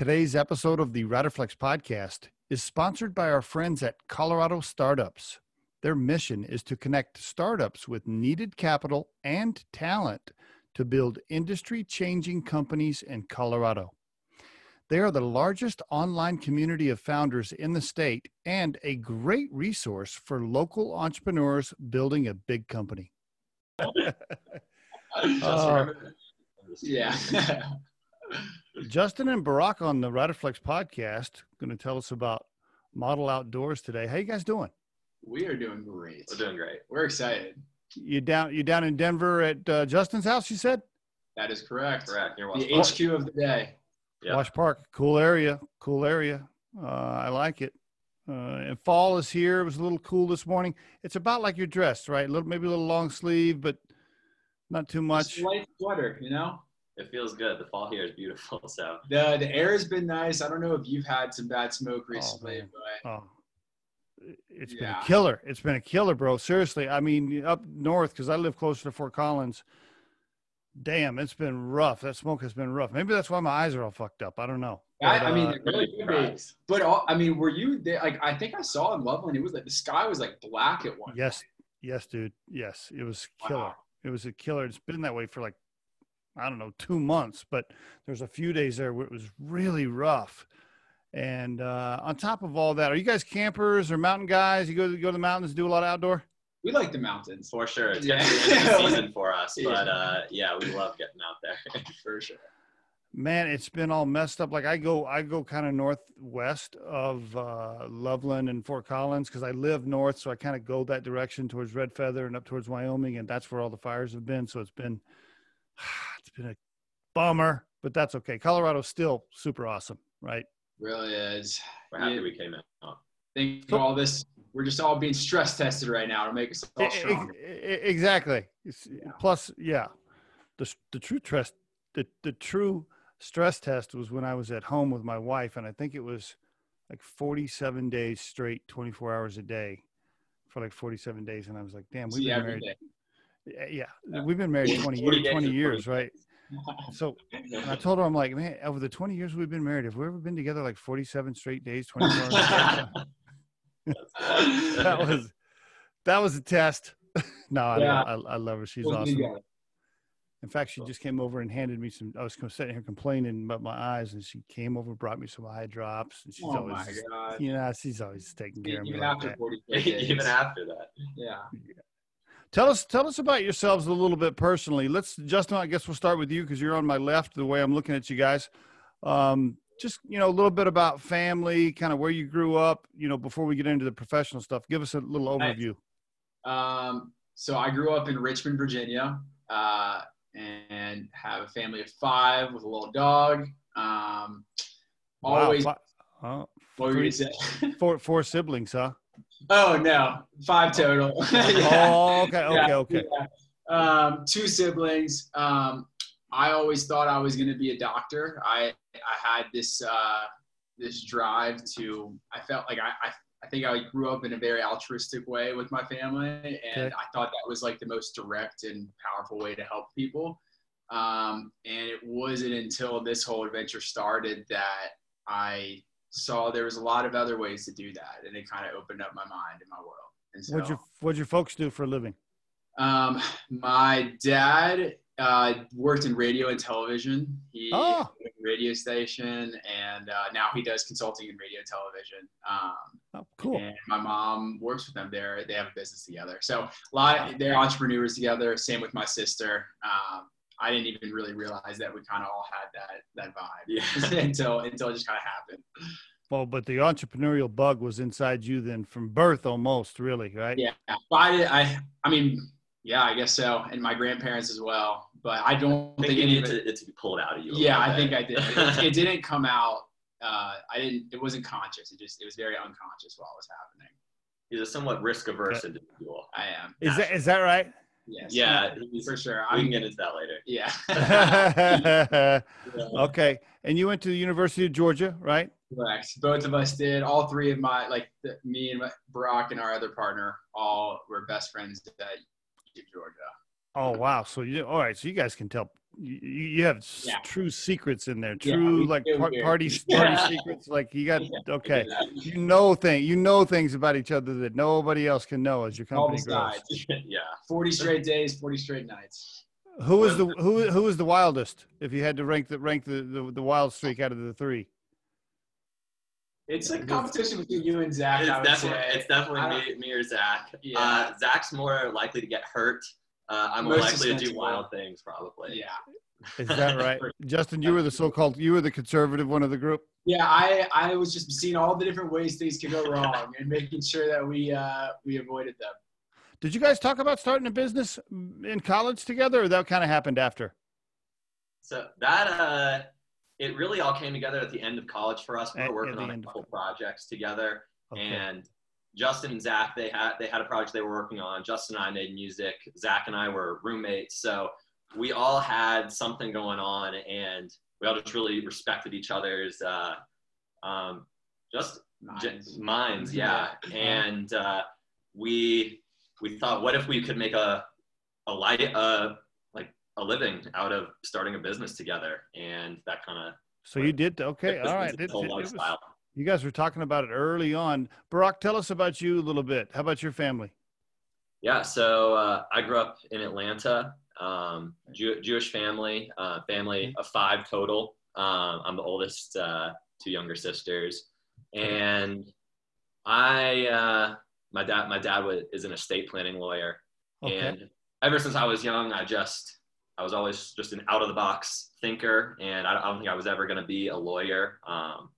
Today's episode of the Riderflex podcast is sponsored by our friends at Colorado Startups. Their mission is to connect startups with needed capital and talent to build industry changing companies in Colorado. They are the largest online community of founders in the state and a great resource for local entrepreneurs building a big company. Uh, yeah. Justin and Brock on the Riderflex podcast going to tell us about Model Outdoors today. How you guys doing? we are doing great. We're doing great. We're excited. You down? You down in Denver at uh, Justin's house? You said That is correct. Correct. You're The welcome. HQ of the day. Yeah. Wash Park, cool area, cool area. Uh, I like it. Uh, and fall is here. It was a little cool this morning. It's about like you're dressed, right? A little, maybe a little long sleeve, but not too much. Just light sweater, you know? It feels good. The fall here is beautiful. So The the air has been nice. I don't know if you've had some bad smoke recently, man. but Oh, it's been Yeah. a killer. It's been a killer, bro. Seriously. I mean, up north, because I live closer to Fort Collins. Damn, it's been rough. That smoke has been rough. Maybe that's why my eyes are all fucked up. I don't know. I, But, I mean, uh, really could be. But all, I mean, were you there? Like, I think I saw in Loveland, it was like the sky was like black at one. yes, yes, dude. Yes, it was killer. Wow. It was a killer. It's been that way for like, I don't know, two months, but there's a few days there where it was really rough. And uh, on top of all that, are you guys campers or mountain guys? You go to go to the mountains, do a lot of outdoor? We like the mountains for sure, it's Yeah. getting to of the season for us. But uh, yeah, we love getting out there. for sure. Man, it's been all messed up. Like I go, I go kind of northwest of uh, Loveland and Fort Collins because I live north, so I kind of go that direction towards Red Feather and up towards Wyoming, and that's where all the fires have been. So it's been, it's been a bummer, but that's okay. Colorado's still super awesome, right? Really is. We're happy Yeah. we came out. Think of all this. We're just all being stress tested right now to make us all strong. e- exactly. Yeah. Plus, yeah, the the true test, the the true stress test was when I was at home with my wife, and I think it was like 47 days straight, 24 hours a day, for like 47 days, and I was like, damn, we've See, been married. day. Yeah, yeah, Yeah. we've been married 20 40 years, 20 years, right? So I told her, I'm like, man, over the 20 years we've been married, have we ever been together like 47 straight days, 24 hours? that was that was a test. no, I, Yeah. I, I love her. She's We'll awesome. In fact, she just came over and handed me some. I was sitting here complaining about my eyes, and she came over, brought me some eye drops, and she's Oh always, my god. you know, she's always taking care of me Even like after that. 44 days. Even after that. Yeah. Tell us, tell us about yourselves a little bit personally. Let's, Justin. I guess we'll start with you because you're on my left. The way I'm looking at you guys, um, just you know, a little bit about family, kind of where you grew up. You know, before we get into the professional stuff, give us a little overview. Um, so I grew up in Richmond, Virginia, uh, and have a family of five with a little dog. Um, always. Wow. oh, What were you say? four, four siblings, huh? Oh no, five total. Yeah. Oh, okay, okay, Yeah, okay. yeah. Um, two siblings. Um, I always thought I was going to be a doctor. I I had this uh, this drive to. I felt like I, I I think I grew up in a very altruistic way with my family, and Okay. I thought that was like the most direct and powerful way to help people. Um, and it wasn't until this whole adventure started that I saw there was a lot of other ways to do that, and it kind of opened up my mind and my world. And so, What'd your What'd your folks do for a living? um, my dad uh, worked in radio and television. He Oh. a radio station, and uh, now he does consulting in radio and television. Um, Oh, cool. And my mom works with them. There, they have a business together. So a lot, they're entrepreneurs together. Same with my sister. Um, I didn't even really realize that we kind of all had that that vibe Yeah. until until it just kind of happened. Well, but the entrepreneurial bug was inside you then from birth, almost, really, right? Yeah, but I, I, I mean, yeah, I guess so, and my grandparents as well. But I don't I think, think you any of it. to, it to be pulled out of you. Yeah, I think. I did. It, it didn't come out. Uh, I didn't. It wasn't conscious. It just. It was very unconscious while it was happening. He's a somewhat risk averse individual. I am. Is that is that right? Yes. Yeah, he's, for sure. we can I'm. get into that later. Yeah. okay. And you went to the University of Georgia, right? Correct. Both of us did. All three of my, like the, me and Brock and our other partner, all were best friends at Georgia. Oh wow. So you all right? So you guys can tell you, you have Yeah. true secrets in there. True we like par- weird. party party secrets. Like you got okay. You know thing. You know things about each other that nobody else can know as your company grows. besides. yeah. 40 straight days, 40 straight nights. Who was the who who was the wildest? If you had to rank the rank the, the, the wild streak out of the three. It's a competition between you and Zach. It's I would definitely, say. it's definitely I me, me or Zach. Yeah. Uh, Zach's more likely to get hurt. Uh, I'm more likely to do wild things, probably. Yeah. Is that right? Justin, you were the so-called you were the conservative one of the group. Yeah, I, I was just seeing all the different ways things could go wrong and making sure that we uh, we avoided them. Did you guys talk about starting a business in college together, or that kind of happened after? So that uh, it really all came together at the end of college for us. We were at working the on a end of couple projects together, Okay. and Justin and Zach they had they had a project they were working on. Justin and I made music. Zach and I were roommates, so we all had something going on, and we all just really respected each other's uh, um, just j- Minds. minds, yeah. Uh-huh. And uh, we we thought, what if we could make a a light uh like a living out of starting a business together, and that kind of So you did okay. All right. It- it- it was- lifestyle. You guys were talking about it early on. Brock, tell us about you a little bit. How about your family? Yeah, so uh, I grew up in Atlanta, um, Jew- Jewish family, uh, family of five total. Um, I'm the oldest, uh, two younger sisters, and I, uh, my dad, my dad was, is an estate planning lawyer, Okay. and ever since I was young, I just, I was always just an out of the box thinker, and I, I don't think I was ever going to be a lawyer. Um,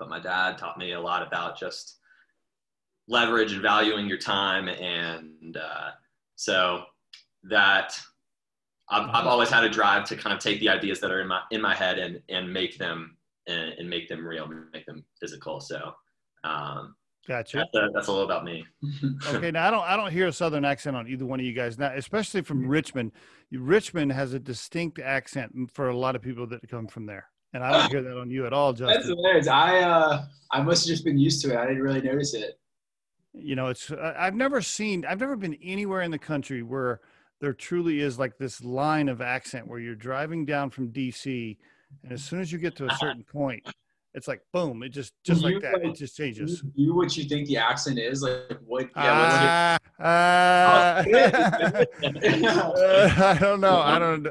but my dad taught me a lot about just leverage and valuing your time, and uh, so that I've, I've always had a drive to kind of take the ideas that are in my in my head and and make them and, and make them real, make them physical. So um, Gotcha. that's, a, that's a little about me. Okay. Now I don't I don't hear a southern accent on either one of you guys now, especially from Richmond. Richmond has a distinct accent for a lot of people that come from there, and I don't hear that on you at all, That's Justin. hilarious. I uh, I must have just been used to it. I didn't really notice it. you know it's i've never seen i've never been anywhere in the country where there truly is like this line of accent where you're driving down from dc and as soon as you get to a certain point it's like boom it just just You, like that it just changes you do what you think the accent is? Like what? Yeah. Ah, ah. Uh, i don't know i don't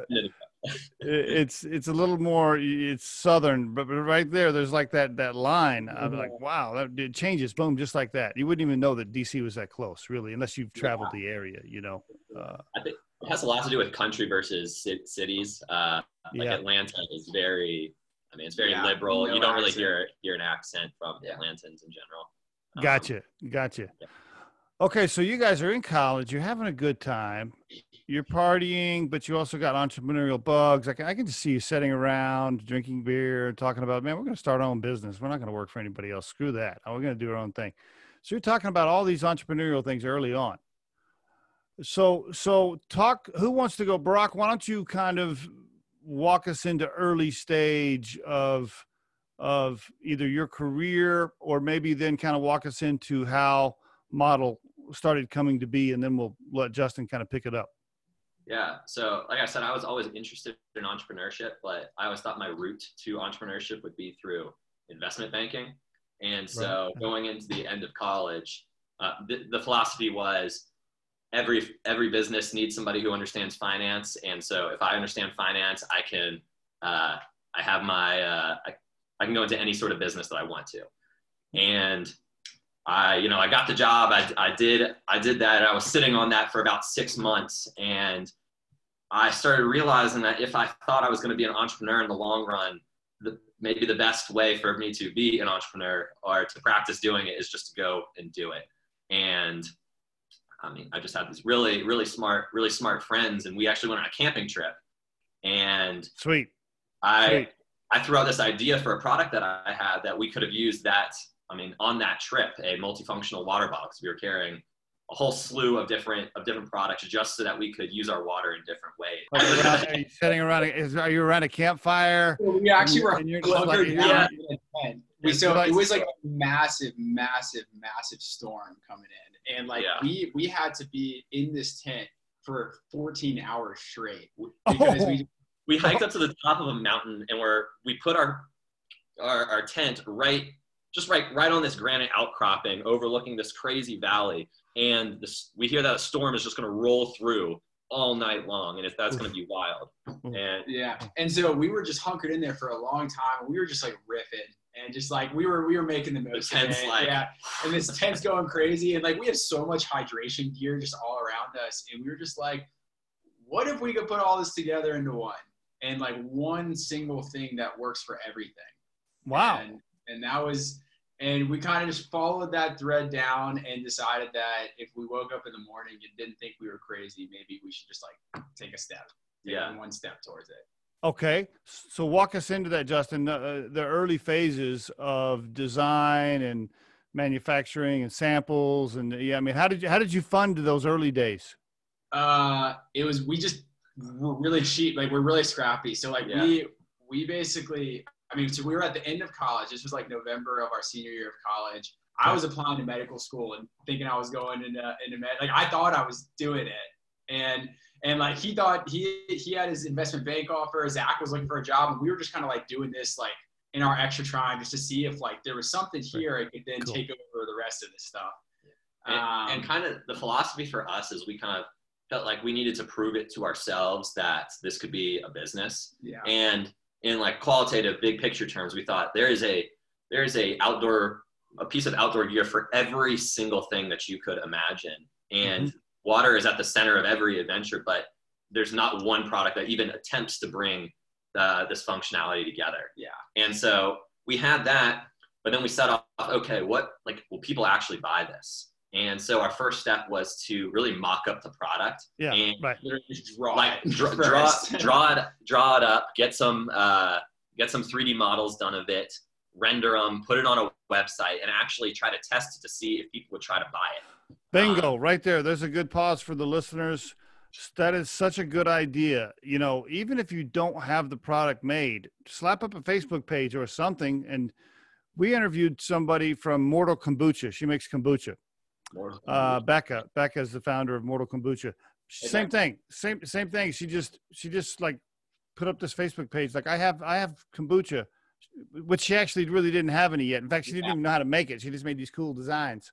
it's it's a little more it's southern but but right there there's like that that line i'm like wow that it changes boom just like that you wouldn't even know that dc was that close really unless you've traveled the area you know uh, I think it has a lot to do with country versus ci- cities. Uh, like Yeah. Atlanta is very, I mean, it's very Yeah, liberal. no you don't really hear hear an accent from Yeah. Atlantans in general. Um, Gotcha. Gotcha. yeah. Okay, so you guys are in college. You're having a good time. You're partying, but you also got entrepreneurial bugs. I can, I can just see you sitting around, drinking beer, talking about, man, we're going to start our own business. We're not going to work for anybody else. Screw that. Oh, we're going to do our own thing. So you're talking about all these entrepreneurial things early on. So, so talk. Who wants to go, Brock? Why don't you kind of walk us into early stage of of either your career or maybe then kind of walk us into how model started coming to be and then we'll let justin kind of pick it up Yeah. So, like I said, I was always interested in entrepreneurship, but I always thought my route to entrepreneurship would be through investment banking. And so, Right. going into the end of college, uh, the, the philosophy was every every business needs somebody who understands finance. And so, if I understand finance, I can uh, I have my uh, I, I can go into any sort of business that I want to. And I, you know, I got the job. I, I did, I did that. I was sitting on that for about six months, and I started realizing that if I thought I was going to be an entrepreneur in the long run, the, maybe the best way for me to be an entrepreneur or to practice doing it is just to go and do it. And I mean, I just had these really, really smart, really smart friends, and we actually went on a camping trip. And sweet I Sweet. I threw out this idea for a product that I had that we could have used that I mean on that trip a multifunctional water bottle 'cause we were carrying a whole slew of different of different products just so that we could use our water in different ways. are you, around, are you sitting around a- is, are you around a campfire We actually were And you're just hunkered like- down yeah. in a tent. We, so it was like a massive, massive, massive storm coming in, and like Yeah. we we had to be in this tent for 14 hours straight Oh. because we we hiked up to the top of a mountain and we're we put our our, our tent right just right right on this granite outcropping overlooking this crazy valley and this, we hear that a storm is just going to roll through all night long and if that's going to be wild mm-hmm. and Yeah. And so we were just hunkered in there for a long time. And we were just like riffing and just like we were we were making the most of tent's it. like- yeah. And this tent's going crazy. And like we have so much hydration gear just all around us. And we were just like, what if we could put all this together into one? And like one single thing that works for everything. Wow. And, and that was, and we kind of just followed that thread down and decided that if we woke up in the morning and didn't think we were crazy, maybe we should just like take a step, take Yeah. one step towards it. Okay, so walk us into that, Justin. Uh, the early phases of design and manufacturing and samples, and yeah, I mean, how did you how did you fund those early days? Uh, it was we just were really cheap, like we're really scrappy. So like Yeah. we we basically, I mean, so we were at the end of college. This was like November of our senior year of college. I was applying to medical school and thinking I was going into into med. Like I thought I was doing it, and and like he thought he he had his investment bank offer. Zach was looking for a job, and we were just kind of like doing this like in our extra time just to see if like there was something here I could then Cool. take over the rest of this stuff. and, and Um, kind of the philosophy for us is we kind of felt like we needed to prove it to ourselves that this could be a business yeah. and in like qualitative big picture terms we thought there is a there is a outdoor a piece of outdoor gear for every single thing that you could imagine. And water is at the center of every adventure but there's not one product that even attempts to bring uh, this functionality together. Yeah. and so we had that but then we set off okay what like will people actually buy this and so our first step was to really mock up the product Yeah, and right. literally just draw like it draw, draw, draw it draw it up get some uh, get some 3d models done of it render them put it on a website and actually try to test it to see if people would try to buy it Bingo, right there. There's a good pause for the listeners. That is such a good idea. You know, even if you don't have the product made, slap up a Facebook page or something. And we interviewed somebody from Mortal Kombucha. She makes kombucha. Uh, Becca. Becca is the founder of Mortal Kombucha. Same thing. Same same thing. She just she just like put up this Facebook page. Like I have I have kombucha, which she actually really didn't have any yet. In fact, she didn't Yeah. even know how to make it. She just made these cool designs.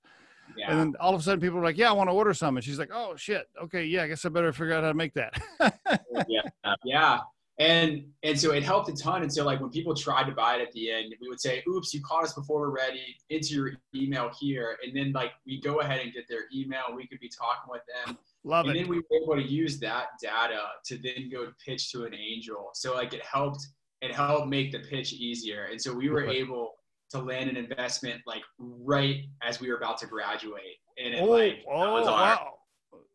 yeah. And then all of a sudden, people were like, "Yeah, I want to order some." And she's like, "Oh shit, okay, yeah, I guess I better figure out how to make that." yeah yeah. And and so it helped a ton. And so like when people tried to buy it at the end, we would say, "Oops, you caught us before we're ready. Enter your email here." And then like we go ahead and get their email. We could be talking with them, Love and it. then we were able to use that data to then go pitch to an angel. So like it helped. It helped make the pitch easier. And so we were Right. able to land an investment like right as we were about to graduate. And it Oh, like oh, was our- wow.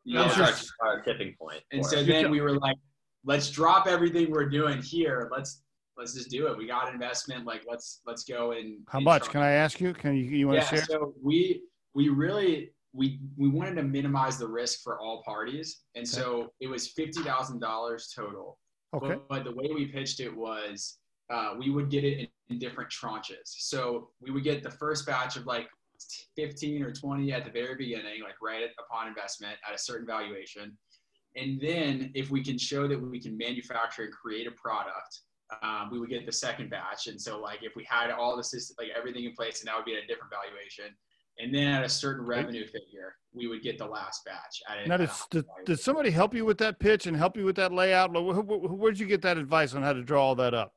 that was our, our tipping point And so it. Then we were like, let's drop everything we're doing here. Let's let's just do it. We got investment. Like let's let's go and How and much? try- Can I ask you? Can you you want Yeah. to share? So we we really we we wanted to minimize the risk for all parties, and so it was fifty thousand dollars total. Okay. But, but the way we pitched it was uh, we would get it in, in different tranches. So we would get the first batch of like 15 or 20 at the very beginning, like right upon investment at a certain valuation. And then if we can show that we can manufacture and create a product, um, we would get the second batch. And so like if we had all the system, like everything in place, and that would be at a different valuation. And then at a certain revenue figure, we would get the last batch. At Now, at a did, did, somebody help you with that pitch and help you with that layout? Like, wh- wh- Where'd you get that advice on how to draw all that up?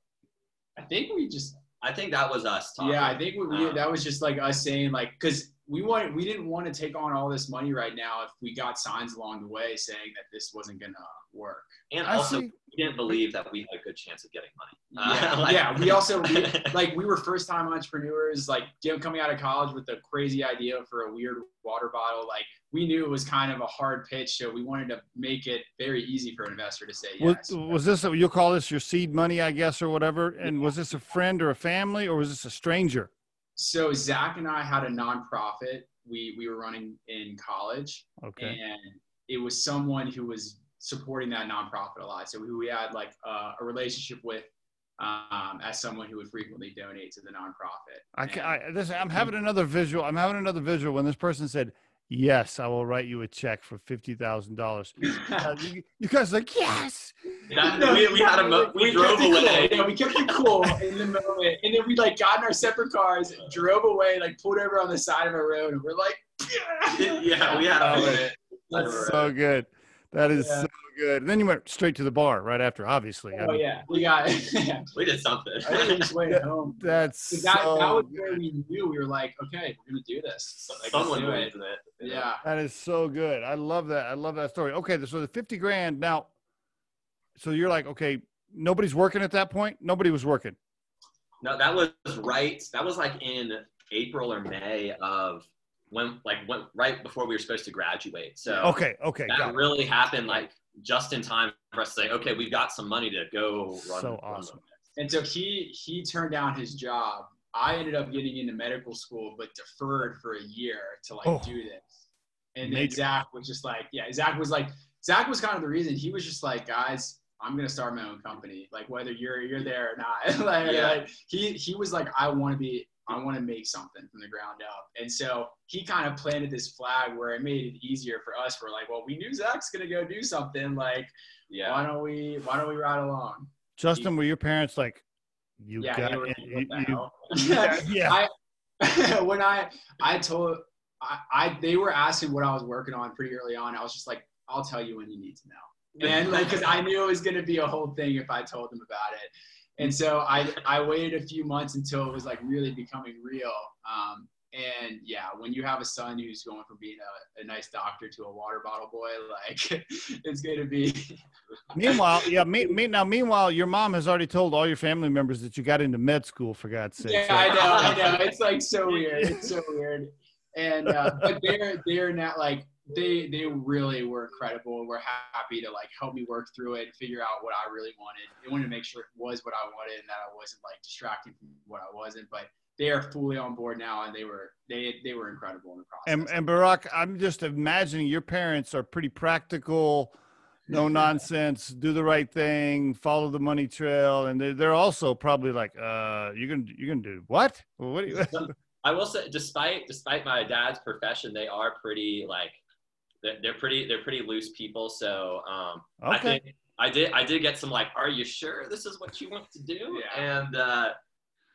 I think we just i think that was us talking. Yeah, I think we, we, Um, that was just like us saying like because we wanted we didn't want to take on all this money right now if we got signs along the way saying that this wasn't gonna work. and I also see. we didn't believe that we had a good chance of getting money Uh, Yeah, like- yeah. We also we, like we were first time entrepreneurs, like you know, coming out of college with a crazy idea for a weird water bottle. Like we knew it was kind of a hard pitch, so we wanted to make it very easy for an investor to say yes. Was, was this, you'll call this your seed money, I guess, or whatever? And was this a friend or a family or was this a stranger? So Zach and I had a nonprofit we we were running in college, Okay. and it was someone who was supporting that nonprofit a lot. So who we had like uh, a relationship with um, as someone who would frequently donate to the nonprofit. I, ca- And- I this, I'm having another visual. I'm having another visual when this person said, Yes, I will write you a check for fifty thousand dollars. You you guys are like yes. That, No, we, we had a mo- we, drove away. Cool. Yeah, we kept it cool in the moment, and then we like got in our separate cars, drove away, like pulled over on the side of a road, and we're like, yeah, yeah we had a minute. That's so good. That is Yeah. so good. And then you went straight to the bar right after, obviously. I oh mean, yeah, we got. We did something. I think just went home. That's 'Cause That, so that was good. where we knew we were like, okay, we're gonna do this. Like, Someone do believes it. it. Yeah. That is so good. I love that. I love that story. Okay, so the 50 grand now. So you're like, okay, nobody's working at that point? Nobody was working. No, that was right. That was like in April or May of when, like, when, right before we were supposed to graduate. So Okay, okay. that Got it. really happened like just in time for us to say, okay, we've got some money to go run. So run awesome. And so he he turned down his job. I ended up getting into medical school, but deferred for a year to like Oh. do this. And then Major. Zach was just like, yeah, Zach was like, Zach was kind of the reason. He was just like, guys, I'm gonna start my own company. Like whether you're you're there or not. like, Yeah. like, he he was like, I want to be. I want to make something from the ground up. And so he kind of planted this flag where it made it easier for us. We're like, well, we knew Zach's gonna go do something. Like, Yeah. why don't we why don't we ride along? Justin, were your parents like, you yeah, got were it? like, You, what the you- hell? you- yeah. I, when I I told I, I they were asking what I was working on pretty early on. I was just like, I'll tell you when you need to know. And like, cause I knew it was gonna be a whole thing if I told them about it. And so I I waited a few months until it was like really becoming real. Um, and yeah, when you have a son who's going from being a, a nice doctor to a water bottle boy, like it's gonna be meanwhile, yeah. Me, me, now, meanwhile, your mom has already told all your family members that you got into med school. For God's sake. Yeah, So- I know, I know. It's like so weird. It's so weird. And uh, but they're they're not like they they really were incredible. We're happy to like help me work through it, and figure out what I really wanted. They wanted to make sure it was what I wanted and that I wasn't like distracting from what I wasn't. But they are fully on board now, and they were they they were incredible in the process. And, and Brock, I'm just imagining your parents are pretty practical, no nonsense, do the right thing, follow the money trail, and they're, they're also probably like, uh, you're gonna you're gonna do what? What do you? I will say, despite despite my dad's profession, they are pretty like they're, they're pretty they're pretty loose people. So um, I think I did I did get some like, are you sure this is what you want to do? Yeah. And uh,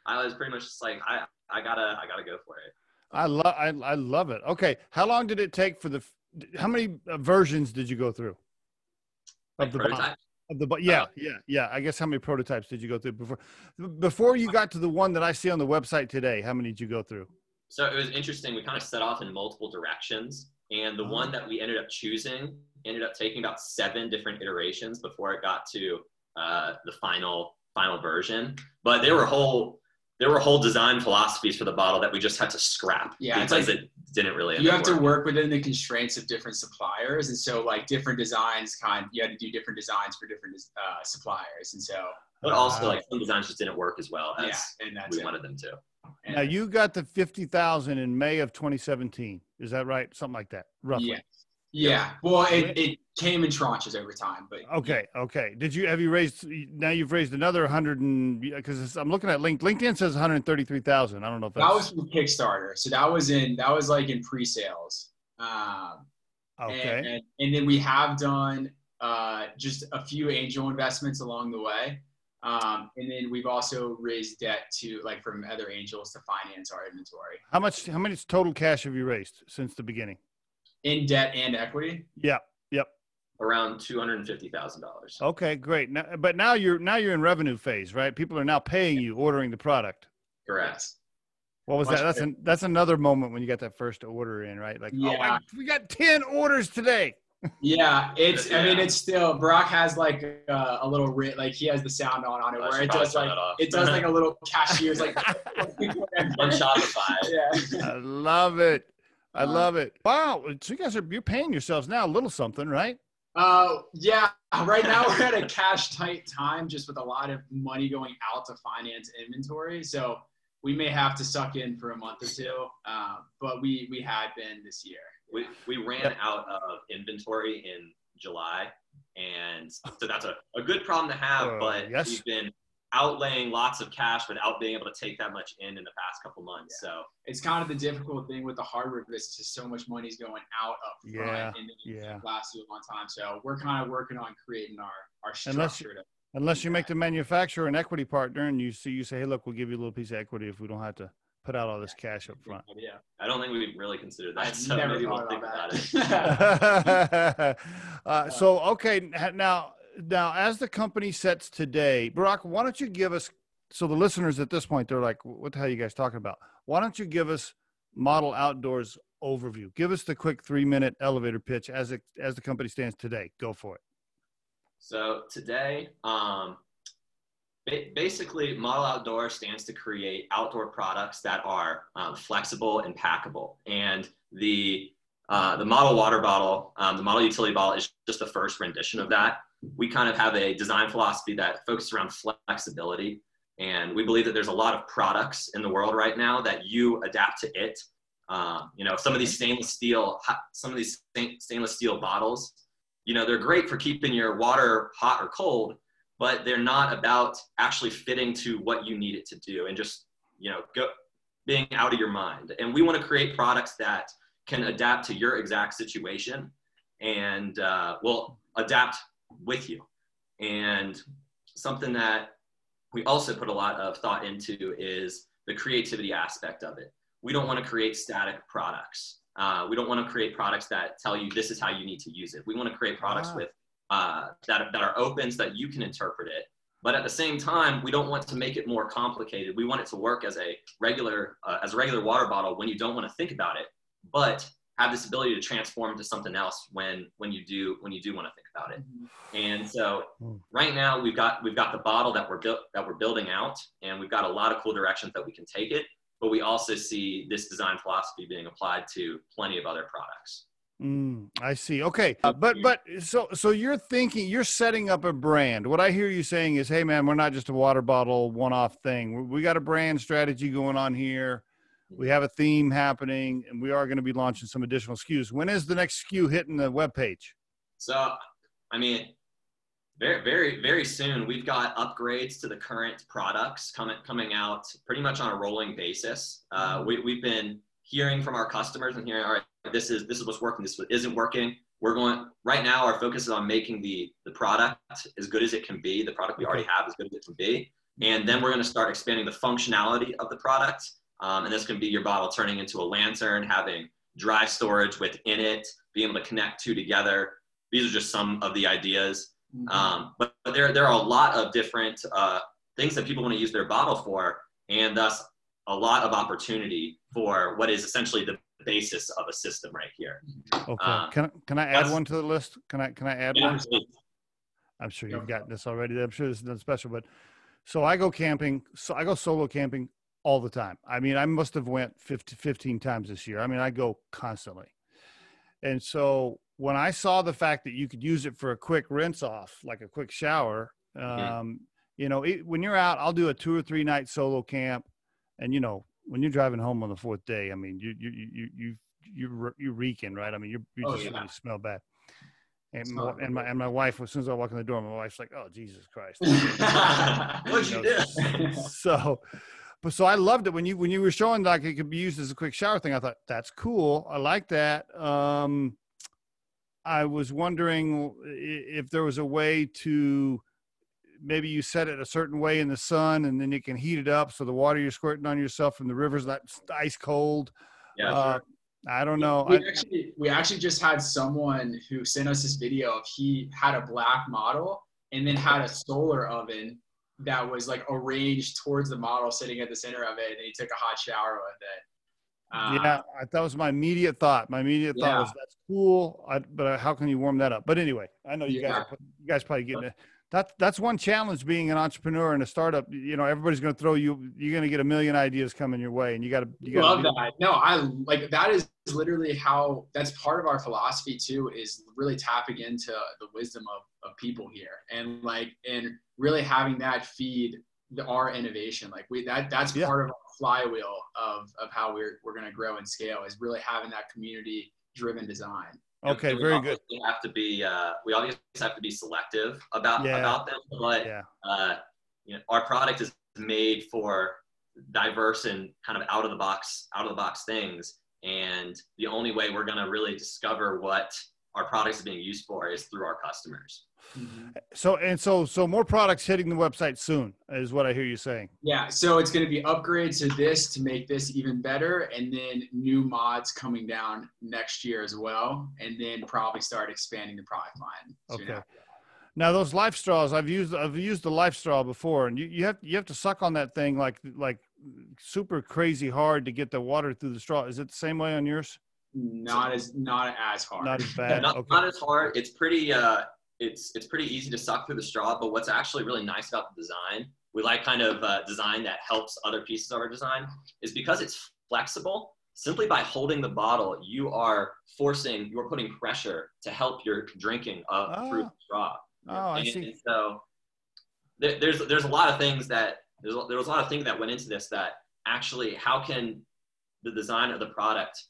I was pretty much just like, I I gotta I gotta go for it. I love I, I love it. Okay, how long did it take for the? How many uh, versions did you go through? Like Of the bomb? prototype. Of the bo- yeah Uh, yeah yeah. I guess how many prototypes did you go through before? Before you got to the one that I see on the website today, how many did you go through? So it was interesting. We kind of set off in multiple directions, and the one that we ended up choosing ended up taking about seven different iterations before it got to uh, the final final version. But there were whole there were whole design philosophies for the bottle that we just had to scrap Yeah, it's because it didn't really. you have to work within the constraints of different suppliers and so like different designs kind you had to do different designs for different uh, suppliers and so But also, Wow. like some designs just didn't work as well as yeah and that's we it. wanted them to. Now you got the fifty thousand in May of 2017. Is that right? Something like that, roughly. yeah yeah well it, it came in tranches over time but Okay. Okay. Did you have you raised? Now you've raised another hundred and because I'm looking at Link. LinkedIn says one hundred thirty-three thousand. I don't know if that's that was from kickstarter so that was in that was like in pre-sales um okay. and, and, and then we have done uh just a few angel investments along the way um, and then we've also raised debt to like from other angels to finance our inventory how much? How much total cash have you raised since the beginning? in debt and equity. Yeah. Yep. Around two hundred and fifty thousand dollars. Okay. Great. Now, but now you're now you're in revenue phase, right? People are now paying you, ordering the product. Correct. What was Much that? That's an, that's another moment when you got that first order in, right? Like, oh, Yeah. my, we got ten orders today. Yeah, it's. I mean, it's still. Brock has like uh, a little ri like he has the sound on on it I where it does like it does like a little cashier's like. On Shopify. yeah. I love it. I Uh, love it. Wow. So you guys are you're paying yourselves now a little something, right? Uh, yeah. Right now we're at a cash tight time, just with a lot of money going out to finance inventory. So we may have to suck in for a month or two. Uh, but we we had been this year. We, we ran out of inventory in July, and so that's a, a good problem to have. Uh, but yes. we've been outlaying lots of cash without being able to take that much in in the past couple months. Yeah. So it's kind of the difficult thing with the hardware business is so much money's going out up front yeah, and then yeah. lasts you a long time. So we're kind of working on creating our our structure. Unless you, unless you make the manufacturer an equity partner and you see you say, hey, look, we'll give you a little piece of equity if we don't have to put out all this cash up front. Yeah, I don't think we've really considered that. I've so never maybe thought we'll about about it. uh, so okay, now now as the company sets today, Brock, why don't you give us so the listeners at this point they're like, what the hell are you guys talking about? Why don't you give us Model Outdoors overview? Give us the quick three minute elevator pitch as it as the company stands today. Go for it. So today, um, basically, Model Outdoor stands to create outdoor products that are um, flexible and packable. And the uh, the model water bottle, um, the model utility bottle is just the first rendition of that. We kind of have a design philosophy that focuses around flexibility. And we believe that there's a lot of products in the world right now that you adapt to it. Um, you know, some of these stainless steel, some of these stainless steel bottles, you know, they're great for keeping your water hot or cold, but they're not about actually fitting to what you need it to do and just, you know, go being out of your mind. And we want to create products that can adapt to your exact situation and uh, will adapt with you. And something that we also put a lot of thought into is the creativity aspect of it. We don't want to create static products. Uh, we don't want to create products that tell you this is how you need to use it. We want to create products with uh, that, that are open so that you can interpret it. But at the same time, we don't want to make it more complicated. We want it to work as a regular uh, as a regular water bottle when you don't want to think about it but have this ability to transform to something else when when you do when you do want to think about it and so hmm. right now we've got we've got the bottle that we're built that we're building out and we've got a lot of cool directions that we can take it but we also see this design philosophy being applied to plenty of other products Mm, I see. Okay, uh, but but so so you're thinking you're setting up a brand. What I hear you saying is, hey man, we're not just a water bottle one-off thing. We got a brand strategy going on here we have a theme happening and we are going to be launching some additional SKUs. When is the next SKU hitting the web page? So, I mean, very, very, very soon. We've got upgrades to the current products coming coming out pretty much on a rolling basis. Uh, mm-hmm. we, we've been hearing from our customers and hearing, all right, this is this is what's working, this isn't working. We're going right now. Our focus is on making the the product as good as it can be. The product we already have as good as it can be, and then we're going to start expanding the functionality of the product um, and this can be your bottle turning into a lantern, having dry storage within it, being able to connect two together. These are just some of the ideas. Mm-hmm. Um, but, but, there, there are a lot of different uh, things that people want to use their bottle for, and thus a lot of opportunity for what is essentially the basis of a system right here. Okay. Um, can, can I add one to the list? Can I, can I add yeah, one? I'm sure you've gotten this already. I'm sure this is nothing special, but so I go camping. So I go solo camping all the time. I mean, I must have went 50, 15 times this year. I mean, I go constantly. And so when I saw the fact that you could use it for a quick rinse off, like a quick shower, um, you know, it, when you're out, I'll do a two or three night solo camp. And, you know, when you're driving home on the fourth day, I mean, you, you, you, you, you, you're reeking, right? I mean, you're, you oh, just yeah. really smell bad. And my, and my and my wife, as soon as I walk in the door, my wife's like, "Oh Jesus Christ!" What'd you, know, so, but so I loved it when you when you were showing like it could be used as a quick shower thing. I thought that's cool. I like that. Um, I was wondering if there was a way to maybe you set it a certain way in the sun and then you can heat it up so the water you're squirting on yourself from the river's not ice cold. Yeah. Uh, sure. I don't know. We actually, we actually just had someone who sent us this video of he had a black model and then had a solar oven that was like arranged towards the model sitting at the center of it and he took a hot shower with it um, yeah that was my immediate thought my immediate thought yeah. was that's cool I, but how can you warm that up but anyway i know you yeah. guys are, you guys probably getting it that that's one challenge being an entrepreneur and a startup. You know everybody's going to throw you you're going to get a million ideas coming your way and you got to you got love that. No i like that is literally how that's part of our philosophy too is really tapping into the wisdom of, of people here. And like and really having that feed the, our innovation. Like we that that's yeah. part of our flywheel of of how we're we're going to grow and scale is really having that community driven design Okay, very good. We have to be uh, we obviously have to be selective about yeah. about them, but yeah. uh, you know, our product is made for diverse and kind of out of the box, out of the box things. And the only way we're going to really discover what our products is being used for is through our customers. Mm-hmm. So and so so more products hitting the website soon is what I hear you saying. Yeah, so it's going to be upgrades to this to make this even better, and then new mods coming down next year as well, and then probably start expanding the product line. Okay. Now those LifeStraws, I've used I've used the LifeStraw before, and you, you have you have to suck on that thing like like super crazy hard to get the water through the straw. Is it the same way on yours? Not as not as hard. Not as bad. not, okay. not as hard. It's pretty uh it's it's pretty easy to suck through the straw. But what's actually really nice about the design, we like kind of uh, design that helps other pieces of our design, is because it's flexible. Simply by holding the bottle, you are forcing, you are putting pressure to help your drinking up oh. through the straw. Oh, I see. And so there, there's there's a lot of things that there's there was a lot of things that went into this that actually how can the design of the product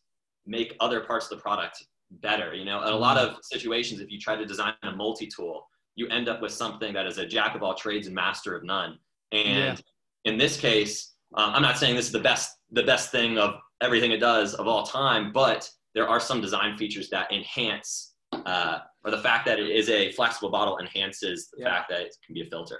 make other parts of the product better. You know, in a lot of situations, if you try to design a multi-tool, you end up with something that is a jack of all trades and master of none. And yeah. in this case, um, I'm not saying this is the best the best thing of everything it does of all time, but there are some design features that enhance, uh, or the fact that it is a flexible bottle enhances the yeah. fact that it can be a filter.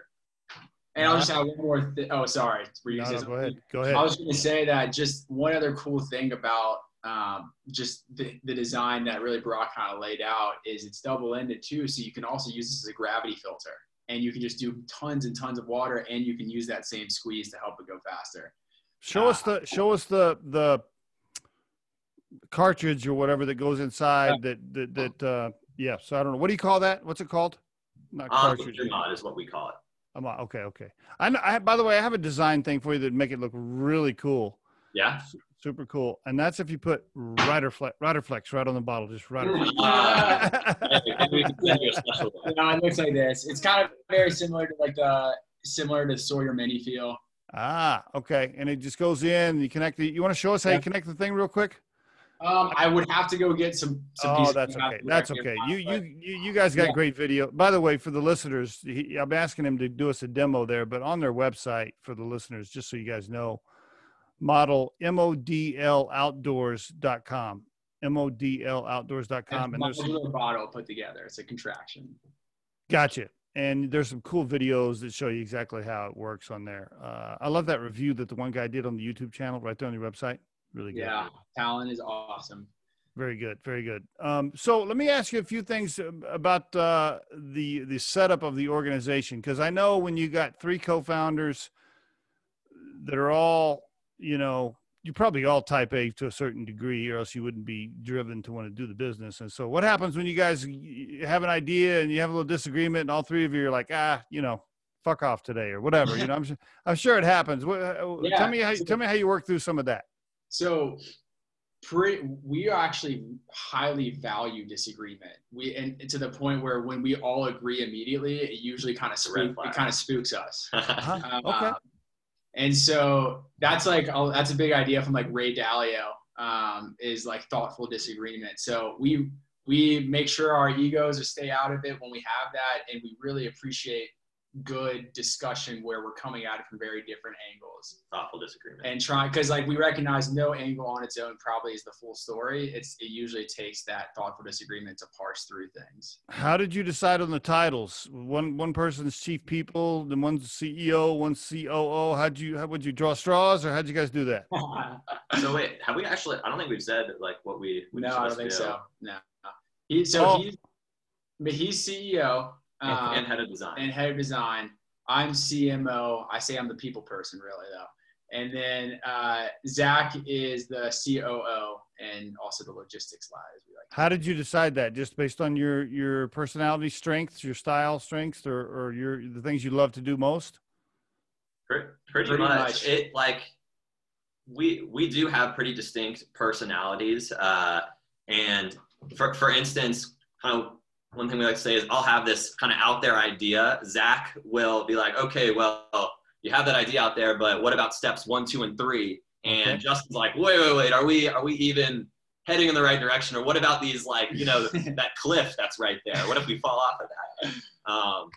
And I'll just add one more. thing. oh, sorry. No, no, go ahead. Go ahead. I was going to say that just one other cool thing about um, just the, the design that really Brock kind of laid out is it's double ended too. So you can also use this as a gravity filter and you can just do tons and tons of water and you can use that same squeeze to help it go faster. Show uh, us the, show us the, the cartridge or whatever that goes inside that, that, that, uh, yeah. So I don't know. What do you call that? What's it called? Not um, cartridge. Um, is what we call it. I'm okay. Okay. I, I, by the way, I have a design thing for you that make it look really cool. Yeah. Super cool. And that's if you put Rider Flex, Rider Flex right on the bottle, just Rider Flex. no, it looks like this. It's kind of very similar to like the similar to Sawyer Mini feel. Ah, okay. And it just goes in. You connect it. You want to show us how yeah. you connect the thing real quick? Um, I would have to go get some. some oh, that's okay. That's okay. You, you, you, you guys got yeah. great video. By the way, for the listeners, he, I'm asking him to do us a demo there, but on their website for the listeners, just so you guys know, model modloutdoors.com modloutdoors.com and there's a little bottle put together. It's a contraction. Gotcha. And there's some cool videos that show you exactly how it works on there. Uh, i love that review that the one guy did on the youtube channel right there on your website. Really good. Yeah talent is awesome. Very good very good. Um, so let me ask you a few things about uh, the the setup of the organization because i know when you got three co-founders that are all you know, you're probably all type A to a certain degree, or else you wouldn't be driven to want to do the business. And so, what happens when you guys have an idea and you have a little disagreement, and all three of you are like, ah, you know, fuck off today, or whatever. You know, I'm sure, I'm sure it happens. Uh, yeah. Tell me how tell me how you work through some of that. So, pre, we actually highly value disagreement. We and to the point where when we all agree immediately, it usually kind of spook, it kind of spooks us. uh-huh. um, okay. And so that's like that's a big idea from like Ray Dalio um, is like thoughtful disagreement. So we we make sure our egos are stay out of it when we have that, and we really appreciate good discussion where we're coming at it from very different angles. Thoughtful disagreement. And trying, because like we recognize no angle on its own probably is the full story. It's it usually takes that thoughtful disagreement to parse through things. How did you decide on the titles? One one person's chief people, then one's CEO, one's COO. How'd you how would you draw straws or how'd you guys do that? so wait, have we actually I don't think we've said like what we, we No, I don't think so. No. He so oh. he's but he's CEO and, um, and head of design. And head of design. I'm CMO. I say I'm the people person, really, though. And then uh, Zach is the COO and also the logistics lad, as we like. How did you decide that? Just based on your your personality strengths, your style strengths, or or your the things you love to do most? Pretty, pretty, pretty much. much. It like we we do have pretty distinct personalities, uh, and for for instance, kind of one thing we like to say is I'll have this kind of out there idea. Zach will be like, okay, well, you have that idea out there, but what about steps one, two, and three? And okay. Justin's like, wait, wait, wait, are we are we even heading in the right direction? Or what about these like, you know, that cliff that's right there? What if we fall off of that? Um,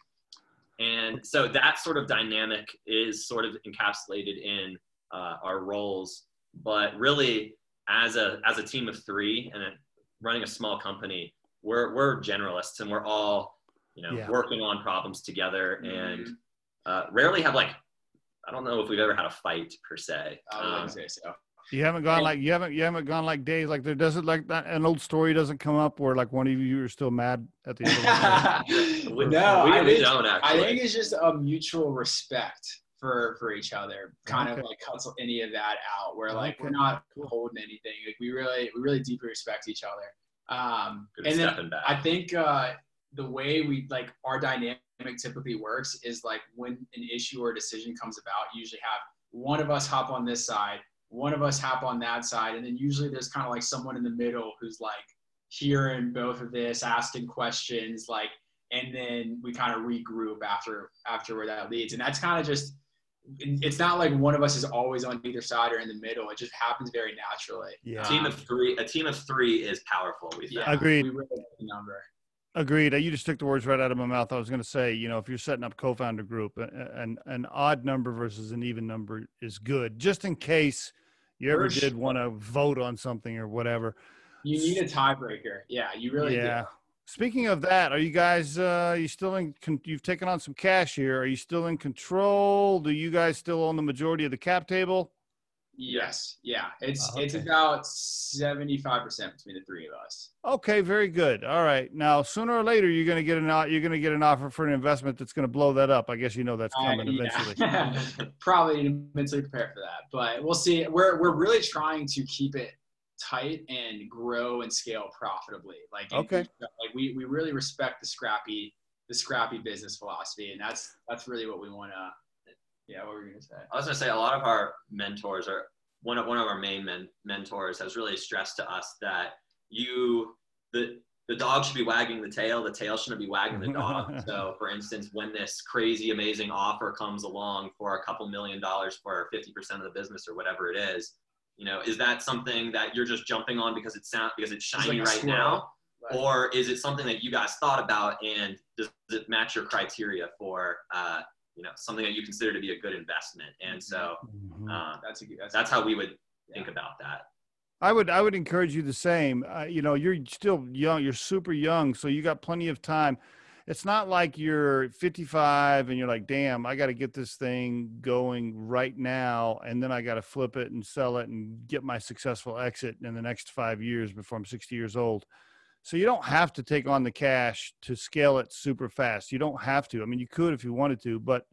And so that sort of dynamic is sort of encapsulated in uh, our roles. But really, as a as a team of three and running a small company, we're we're generalists and we're all you know Yeah. working on problems together Mhm. and uh, rarely have like I don't know if we've ever had a fight per se. I Um, wouldn't say so. You haven't gone like you haven't you haven't gone like days like there doesn't like that an old story doesn't come up where like one of you are still mad at the other one. no, we, I think, don't I think it's just a mutual respect for for each other. Kind Okay. of like cuts any of that out. Where like we're not holding anything. Like we really we really deeply respect each other. Um, Good and then back. I think uh, the way we like our dynamic typically works is like when an issue or a decision comes about, you usually have one of us hop on this side, one of us hop on that side, and then usually there's kind of like someone in the middle who's like hearing both of this, asking questions, like, and then we kind of regroup after after where that leads, and that's kind of just. It's not like one of us is always on either side or in the middle. It just happens very naturally. Yeah. a team of three. A team of three is powerful. We yeah. Agreed. We really like the number. Agreed. You just took the words right out of my mouth. I was going to say, you know, if you're setting up co-founder group, a- a- an an odd number versus an even number is good, just in case you ever For did sure. want to vote on something or whatever. You need a tiebreaker. Yeah, you really yeah. Speaking of that, are you guys? Uh, you still in? Con- you've taken on some cash here. Are you still in control? Do you guys still own the majority of the cap table? Yes. Yeah. It's Oh, it's about seventy five percent between the three of us. Okay, very good. All right. Now, sooner or later, you're going to get an you're going to get an offer for an investment that's going to blow that up. I guess you know that's Uh, coming yeah. eventually. Probably mentally prepare for that, but we'll see. We're we're really trying to keep it tight and grow and scale profitably. Like Okay. we- like we we really respect the scrappy the scrappy business philosophy, and that's that's really what we want to. Yeah, what were you gonna say? I was gonna say a lot of our mentors are one of one of our main men, mentors has really stressed to us that you the the dog should be wagging the tail, the tail shouldn't be wagging the dog. so, for instance, when this crazy, amazing offer comes along for a couple million dollars for 50% of the business or whatever it is, you know, is that something that you're just jumping on because it's sound because it's It's shiny like right now, Like, or is it something that you guys thought about and does it match your criteria for, uh, you know, something that you consider to be a good investment? And so Mhm. uh, that's a good. That's, that's how we would Yeah. think about that. I would I would encourage you the same. Uh, you know, you're still young. You're super young, so you got plenty of time. It's not like you're 55 and you're like, damn, I got to get this thing going right now, and then I got to flip it and sell it and get my successful exit in the next five years before I'm 60 years old. So you don't have to take on the cash to scale it super fast. You don't have to. I mean, you could if you wanted to, but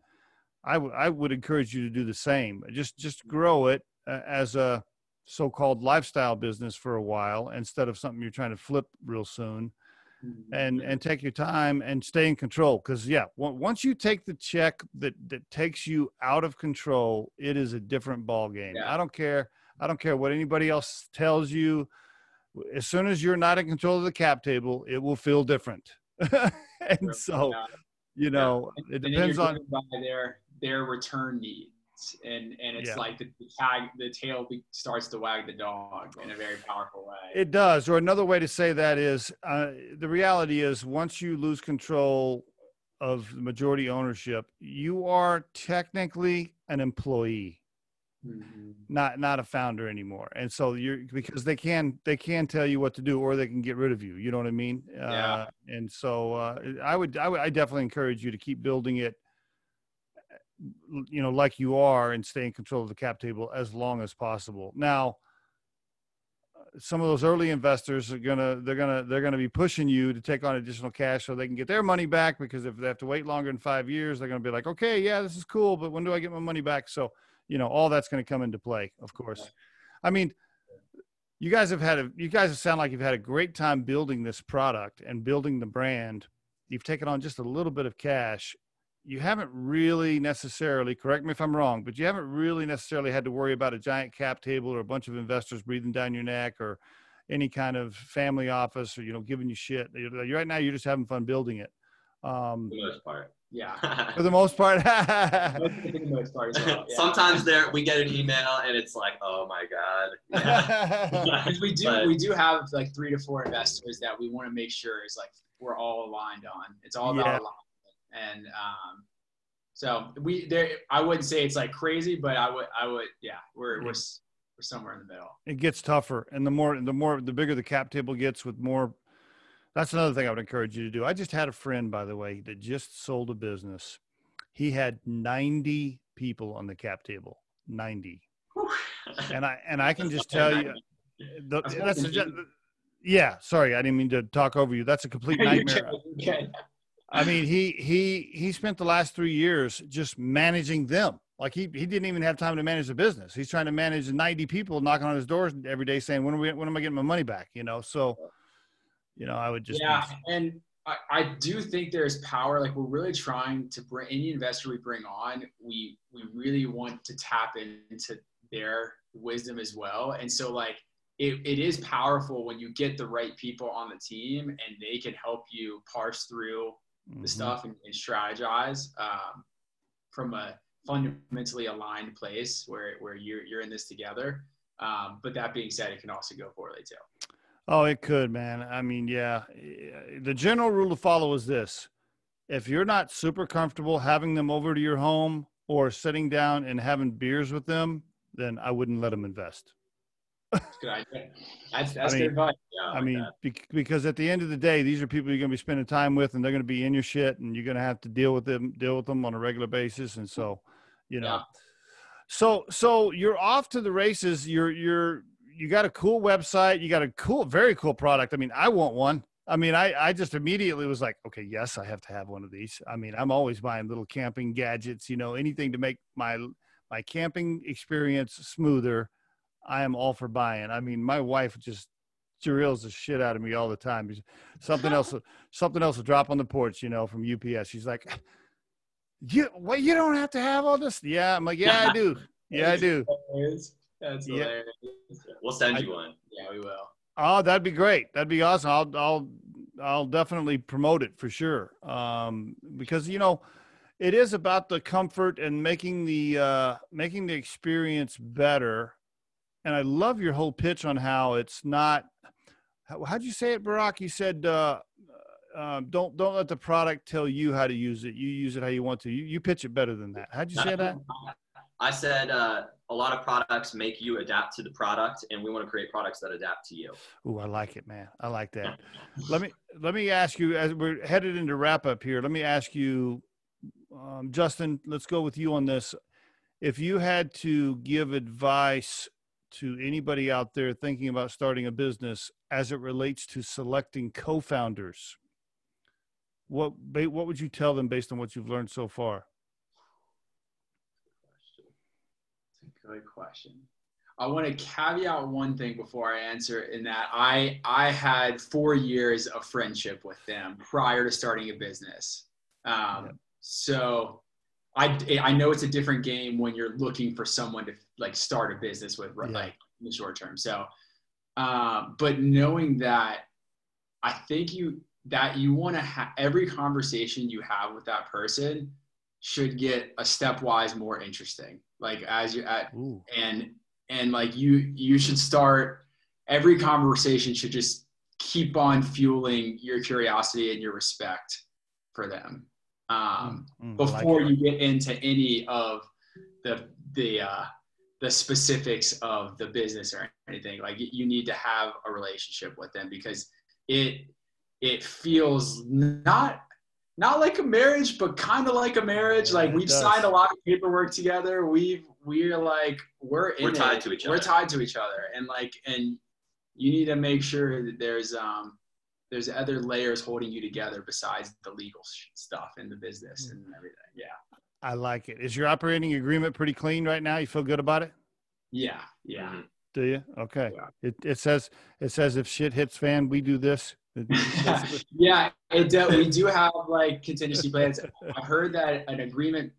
I would encourage you to do the same. Just just grow it uh, as a so-called lifestyle business for a while instead of something you're trying to flip real soon. And mm-hmm. and take your time and stay in control because yeah on- once you take the check that that takes you out of control it is a different ball game Yeah. i don't care i don't care what anybody else tells you. As soon as you're not in control of the cap table it will feel different. And so you know it depends on by their their return needs, and and it's Yeah. like the, the tag the tail starts to wag the dog in a very powerful way. It does. Or another way to say that is uh, the reality is once you lose control of the majority ownership, you are technically an employee, Mhm. not not a founder anymore. And so you're because they can they can tell you what to do or they can get rid of you. You know what I mean? Yeah. Uh, and so uh, I would I would I definitely encourage you to keep building it. You know, like you are, and stay in control of the cap table as long as possible. Now, uh, some of those early investors are gonna they're gonna they're gonna be pushing you to take on additional cash so they can get their money back because if they have to wait longer than five years they're gonna be like okay yeah this is cool but when do i get my money back? So you know all that's gonna come into play of course. I mean you guys have had a you guys sound like you've had a great time building this product and building the brand. You've taken on just a little bit of cash you haven't really necessarily correct me if i'm wrong but you haven't really necessarily had to worry about a giant cap table or a bunch of investors breathing down your neck or any kind of family office or you know giving you shit You're- right now you're just having fun building it um For the most part. Yeah. for the most part the most part well, yeah. Sometimes there we get an email and it's like, oh my god. Yeah. We do But- we do have like three to four investors that we want to make sure is like we're all aligned on. It's all about Yeah. alignment. And um So we there, I wouldn't say it's like crazy, but I would, I would, yeah, we're we're, we're somewhere in the middle. It gets tougher, and the more the more the bigger the cap table gets, with more. That's another thing I would encourage you to do. I just had a friend, by the way, that just sold a business. He had ninety people on the cap table, ninety, and I and I can just tell you, the, That's a, yeah. Sorry, I didn't mean to talk over you. That's a complete nightmare. I mean, he he he spent the last three years just managing them. Like he he didn't even have time to manage the business. He's trying to manage ninety people knocking on his doors every day, saying, "When are we? When am I getting my money back?" You know. So, you know, I would just yeah, and I, I do think there's power. Like we're really trying to bring any investor we bring on, we we really want to tap into their wisdom as well. And so like it, it is powerful when you get the right people on the team and they can help you parse through the Mhm. stuff and, and strategize um, from a fundamentally aligned place where, where you're, you're in this together. Um, but that being said, it can also go poorly too. Oh, it could, man. I mean, yeah. The general rule to follow is this: if you're not super comfortable having them over to your home or sitting down and having beers with them, then I wouldn't let them invest. Good idea. That's, that's mean, good advice. Yeah, I like mean, bec- because at the end of the day, these are people you're going to be spending time with, and they're going to be in your shit, and you're going to have to deal with them, deal with them on a regular basis, and so, you know, Yeah. so so you're off to the races. You're you're you got a cool website. You got a cool, very cool product. I mean, I want one. I mean, I I just immediately was like, okay, yes, I have to have one of these. I mean, I'm always buying little camping gadgets, you know, anything to make my my camping experience smoother. I am all for buying. I mean, my wife just drills the shit out of me all the time. Something else, something else will drop on the porch, you know, from UPS. She's like, "You, well, you don't have to have all this." Yeah, I'm like, "Yeah, I do. Yeah, I do." Hilarious. That's Yeah. hilarious. We'll send I- you one. Yeah, we will. Oh, that'd be great. That'd be awesome. I'll, I'll, I'll definitely promote it for sure. Um, because you know, it is about the comfort and making the uh, making the experience better. And I love your whole pitch on how it's not. How, how'd you say it, Brock? You said, uh, uh, "Don't don't let the product tell you how to use it. You use it how you want to." You, you pitch it better than that. How'd you say that? I said uh, a lot of products make you adapt to the product, and we want to create products that adapt to you. Ooh, I like it, man. I like that. let me let me ask you as we're headed into wrap up here. Let me ask you, um, Justin. Let's go with you on this. If you had to give advice to anybody out there thinking about starting a business as it relates to selecting co-founders, what what would you tell them based on what you've learned so far? Good question. I want to caveat one thing before I answer in that I I had four years of friendship with them prior to starting a business. Um, Yep. So I I know it's a different game when you're looking for someone to like start a business with Yeah. like in the short term. So, um, but knowing that, I think you that you want to have every conversation you have with that person should get a stepwise more interesting. Like as you at Ooh, and and like you you should start every conversation should just keep on fueling your curiosity and your respect for them um, mm, I like before you get into any of the the uh, the specifics of the business or anything like you need to have a relationship with them because it it feels not not like a marriage but kind of like a marriage Yeah, like we've does. signed a lot of paperwork together we've we're like we're in We're it. tied to each we're other. tied to each other and like and you need to make sure that there's um there's other layers holding you together besides the legal sh- stuff in the business and everything yeah I like it. Is your operating agreement pretty clean right now? You feel good about it? yeah yeah Mhm. Do you? Okay. Yeah. It it says it says if shit hits fan, we do this. Yeah, it do, we do have like contingency plans. I've heard that an agreement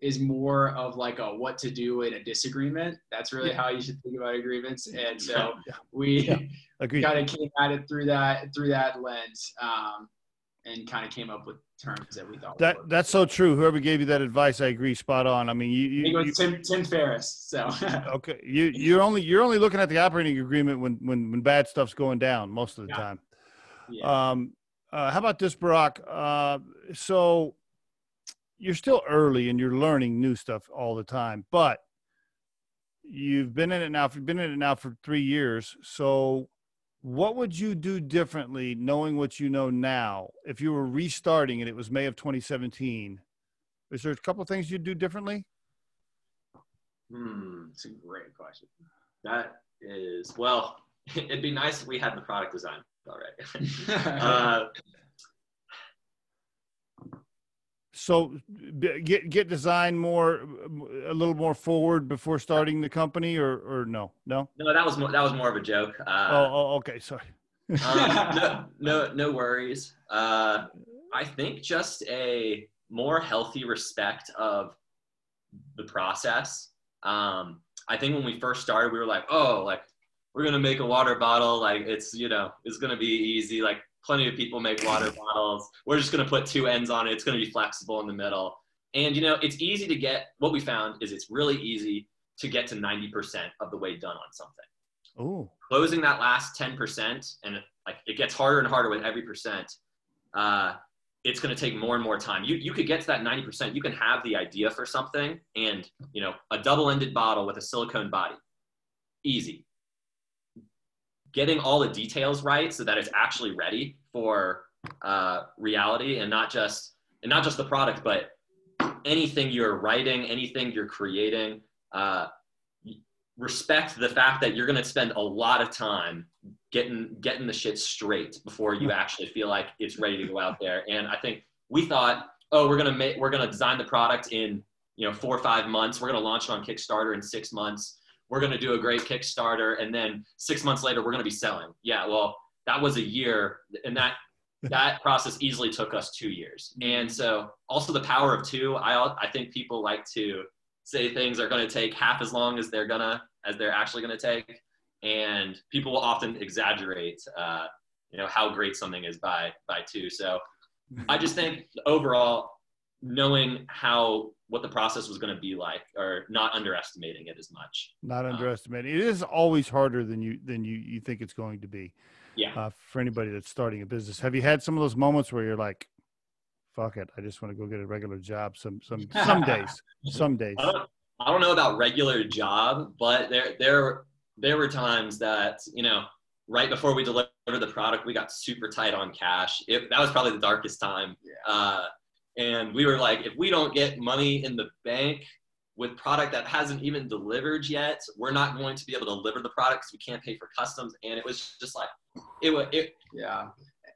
is more of like a what to do in a disagreement. That's really Yeah. how you should think about agreements. And so Yeah. we Yeah. Kind of came at it through that through that lens, um, and kind of came up with terms that we thought. That that's so true. Whoever gave you that advice, I agree, spot on. I mean, you, you, you Tim Tim Ferriss. So okay, you you're only you're only looking at the operating agreement when when when bad stuff's going down most of the time. yeah. Um, uh, how about this, Brock? Uh, so you're still early and you're learning new stuff all the time, but you've been in it now. You've been in it now for three years. So, what would you do differently, knowing what you know now, if you were restarting and it was May of 2017? Is there a couple of things you'd do differently? Hmm, it's a great question. That is well, it'd be nice if we had the product design already. uh, so get get design more a little more forward before starting the company or or no? No? No that was more, that was more of a joke. Uh, oh, oh, okay sorry. um, no, no no worries. Uh, i think just a more healthy respect of the process. Um, i think when we first started we were like oh like we're gonna make a water bottle like it's you know it's gonna be easy like plenty of people make water bottles. We're just going to put two ends on it. It's going to be flexible in the middle. And, you know, it's easy to get, what we found is it's really easy to get to 90% of the way done on something. Oh. Closing that last 10%, and like it gets harder and harder with every percent, uh, it's going to take more and more time. You, you could get to that 90%. You can have the idea for something and, you know, a double ended bottle with a silicone body. Easy getting all the details right so that it's actually ready for uh, reality and not just and not just the product but anything you're writing anything you're creating uh, respect the fact that you're going to spend a lot of time getting getting the shit straight before you actually feel like it's ready to go out there. And i think we thought oh we're going to make we're going to design the product in you know four or five months. We're going to launch it on kickstarter in six months we're going to do a great Kickstarter, and then six months later, we're going to be selling. Yeah, well, that was a year, and that that process easily took us two years. And so, also the power of two. I I think people like to say things are going to take half as long as they're gonna as they're actually going to take, and people will often exaggerate, uh, you know, how great something is by by two. So, I just think overall, knowing how what the process was going to be like or not underestimating it as much. Not um, underestimating. It is always harder than you than you you think it's going to be yeah. uh, for anybody that's starting a business. Have you had some of those moments where you're like fuck it i just want to go get a regular job some some some days some days. I don't, I don't know about regular job but there there there were times that you know right before we delivered the product we got super tight on cash. It, that was probably the darkest time yeah. uh, and we were like, if we don't get money in the bank with product that hasn't even delivered yet, we're not going to be able to deliver the product because we can't pay for customs. And it was just like, it was, it, yeah.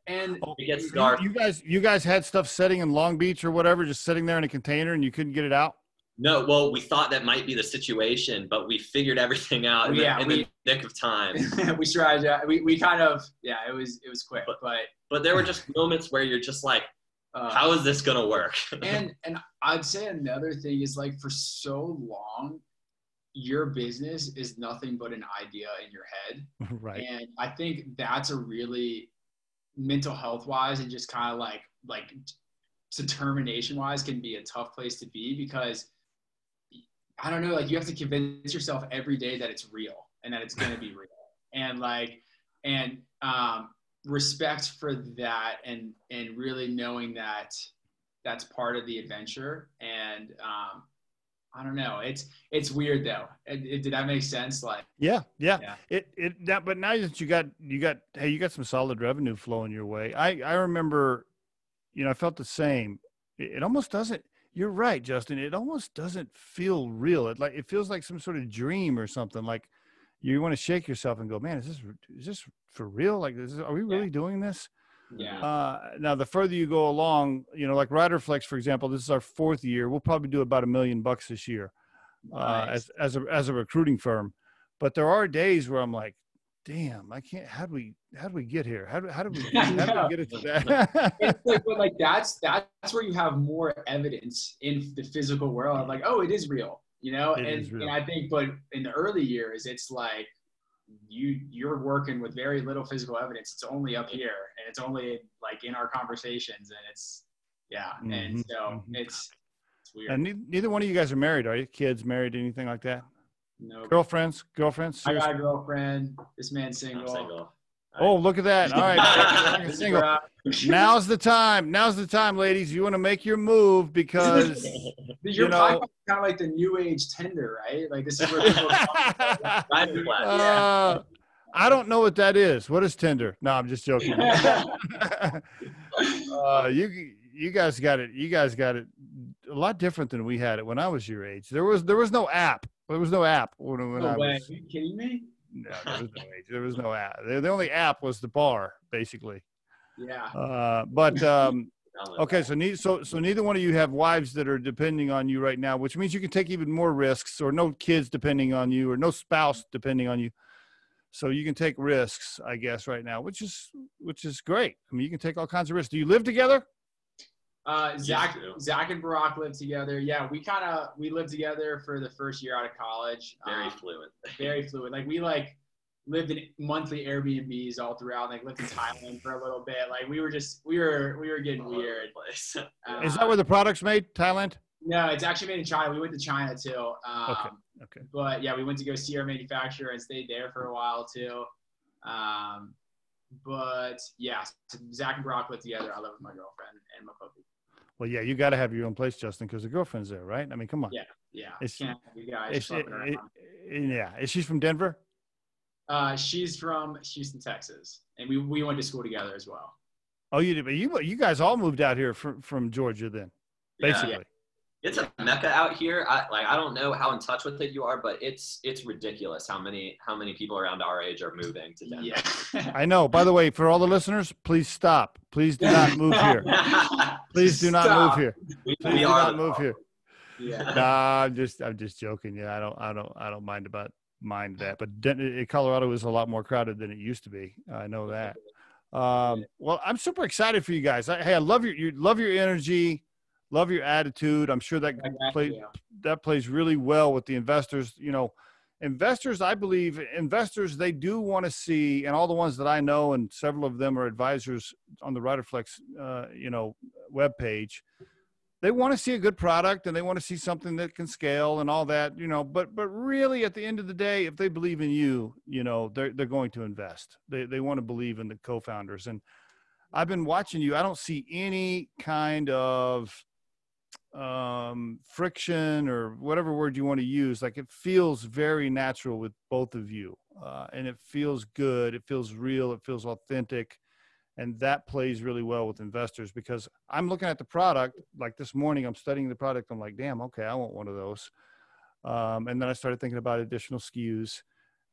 And oh, it gets dark. You, you guys, you guys had stuff sitting in Long Beach or whatever, just sitting there in a container and you couldn't get it out? No, well, we thought that might be the situation, but we figured everything out in, yeah, the, in we, the nick of time. we tried. we, we kind of, yeah, it was, it was quick, but, but, but there were just moments where you're just like, uh, How is this gonna work? and and I'd say another thing is like for so long, your business is nothing but an idea in your head. right. And I think that's a really mental health wise and just kind of like like determination wise can be a tough place to be because I don't know, like you have to convince yourself every day that it's real and that it's gonna be real. And like and um respect for that and and really knowing that that's part of the adventure and um I don't know. It's it's weird though. It, it, did that make sense? Like yeah, yeah, yeah. It it that. But now that you got you got hey you got some solid revenue flowing your way. I I remember, you know, I felt the same. It, it almost doesn't. You're right, Justin. It almost doesn't feel real. It like it feels like some sort of dream or something. Like you want to shake yourself and go, man, is this is this for real? Like, is are we really yeah. doing this? Yeah. Uh, now, the further you go along, you know, like Riderflex, for example, this is our fourth year. We'll probably do about a million bucks this year uh, nice. uh, as as a as a recruiting firm. But there are days where I'm like, damn, I can't. How do we how do we get here? How do how do we, how do we get it to that? it's like, but like that's that's where you have more evidence in the physical world. Like, oh, it is real you know and, and i think but in the early years it's like you you're working with very little physical evidence. It's only up here and it's only like in our conversations and it's yeah mm-hmm. and so mm-hmm. it's it's weird. And neither one of you guys are married are you? Kids married anything like that? No girlfriends? Girlfriends? Seriously? i got a girlfriend. This man's single, single. Oh, look at that! All right, single. Now's the time. Now's the time, ladies. You want to make your move because Your You know- kind of like the new age Tinder, right? Like this is where people. Private class. Uh, I don't know what that is. What is Tinder? No, I'm just joking. uh, you you guys got it. You guys got it a lot different than we had it when I was your age. There was there was no app. There was no app when, when I way. was. Are you kidding me? No, there was no age. There was no app. The, the only app was the bar, basically. Yeah. Uh, but um, okay, so neither so so neither one of you have wives that are depending on you right now, which means you can take even more risks, or no kids depending on you, or no spouse depending on you. So you can take risks, I guess, right now, which is which is great. I mean, you can take all kinds of risks. Do you live together? Uh, Zach. Zach and Brock lived together. Yeah, we kind of we lived together for the first year out of college. Very Um, fluent. very fluid. Like we like lived in monthly Airbnbs all throughout. Like lived in Thailand for a little bit. Like we were just we were we were getting All weird. place. Uh, Is that where the product's made? Thailand? No, it's actually made in China. We went to China too. Um, Okay, okay. But yeah, we went to go see our manufacturer and stayed there for a while too. Um, but yeah, Zach and Brock lived together. I live with my girlfriend and my puppy. Well, yeah, you got to have your own place, Justin, because the girlfriend's there, right? I mean, come on. Yeah. Yeah, It's- can't guys Is, schlepping around. it- yeah, is she from Denver? Uh, she's from Houston, Texas, and we, we went to school together as well. Oh, you did, but you you guys all moved out here from from Georgia then, Yeah. basically. It's a mecca out here. I like I don't know how in touch with it you are, but it's it's ridiculous how many how many people around our age are moving to Denver. Yeah. I know. By the way, for all the listeners, please stop. Please do not move here. Please do not Stop. move here. Please we do not move problem. here. yeah. Nah, I'm just I'm just joking. Yeah, I don't I don't I don't mind about mind that. But Den- Colorado is a lot more crowded than it used to be. I know that. Um, well, I'm super excited for you guys. I, hey, I love your you love your energy, love your attitude. I'm sure that plays that plays really well with the investors. You know, investors, I believe investors they do want to see, and all the ones that I know, and several of them are advisors on the Riderflex, uh, you know, webpage. They want to see a good product and they want to see something that can scale and all that, you know. But but really, at the end of the day, if they believe in you, you know, they're they're going to invest. They they want to believe in the co-founders. And I've been watching you. I don't see any kind of um friction or whatever word you want to use like it feels very natural with both of you uh, and it feels good it feels real it feels authentic and that plays really well with investors because i'm looking at the product like this morning i'm studying the product i'm like damn okay i want one of those. Um, and then i started thinking about additional skus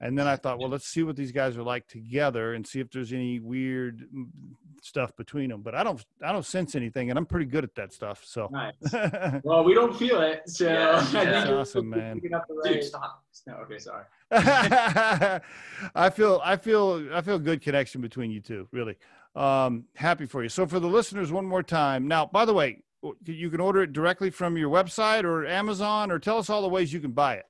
and then i thought well let's see what these guys are like together and see if there's any weird mm, stuff between them but i don't i don't sense anything and i'm pretty good at that stuff so Nice. Well, we don't feel it, so Yeah, yeah. you're Awesome, man. picking up the Dude, stop. No, okay, sorry. I feel I feel I feel good connection between you two. Really, um, happy for you. So for the listeners, one more time. Now, by the way, you can order it directly from your website or Amazon, or tell us all the ways you can buy it.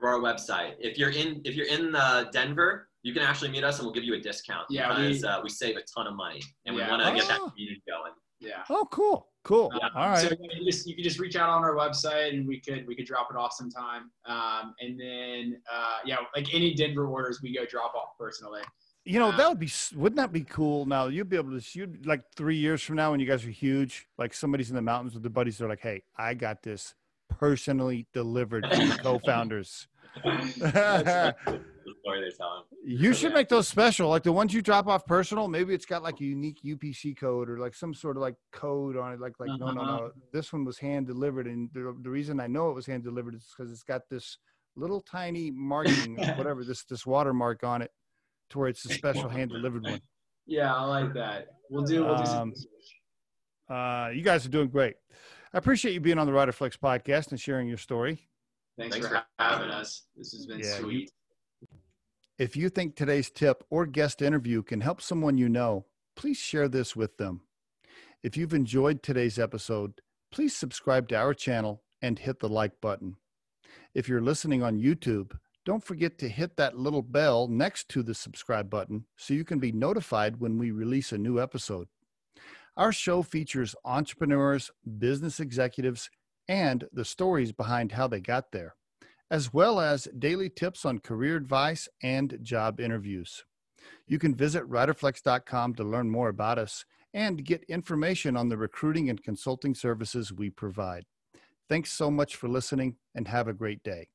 Through our website. If you're in if you're in uh, Denver, you can actually meet us and we'll give you a discount Yeah, we- because uh, we save a ton of money and we want to get that Oh. community going. Yeah. Oh, cool, cool. Um, all right. So you just you could just reach out on our website and we could we could drop it off sometime. Um, and then uh, yeah, like any Denver orders, we go drop off personally. You know, that would be, wouldn't that be cool? Now, you'd be able to shoot like three years from now when you guys are huge, like somebody's in the mountains with their buddies. They're like, hey, I got this personally delivered to the co founders. That's the story they're telling. You should make those special, like the ones you drop off personal. Maybe it's got like a unique UPC code or like some sort of like code on it. Like, like no, no, Uh-huh. no. This one was hand delivered, and the, the reason I know it was hand delivered is because it's got this little tiny marking, whatever this this watermark on it, to where it's a special hand delivered one. Yeah, I like that. We'll do we'll do Um. Uh, you guys are doing great. I appreciate you being on the Riderflex podcast and sharing your story. Thanks, thanks for, for having having us. This has been Yeah, sweet. If you think today's tip or guest interview can help someone you know, please share this with them. If you've enjoyed today's episode, please subscribe to our channel and hit the like button. If you're listening on YouTube, don't forget to hit that little bell next to the subscribe button so you can be notified when we release a new episode. Our show features entrepreneurs, business executives, and the stories behind how they got there as well as daily tips on career advice and job interviews. You can visit riderflex.com to learn more about us and get information on the recruiting and consulting services we provide. Thanks so much for listening and have a great day.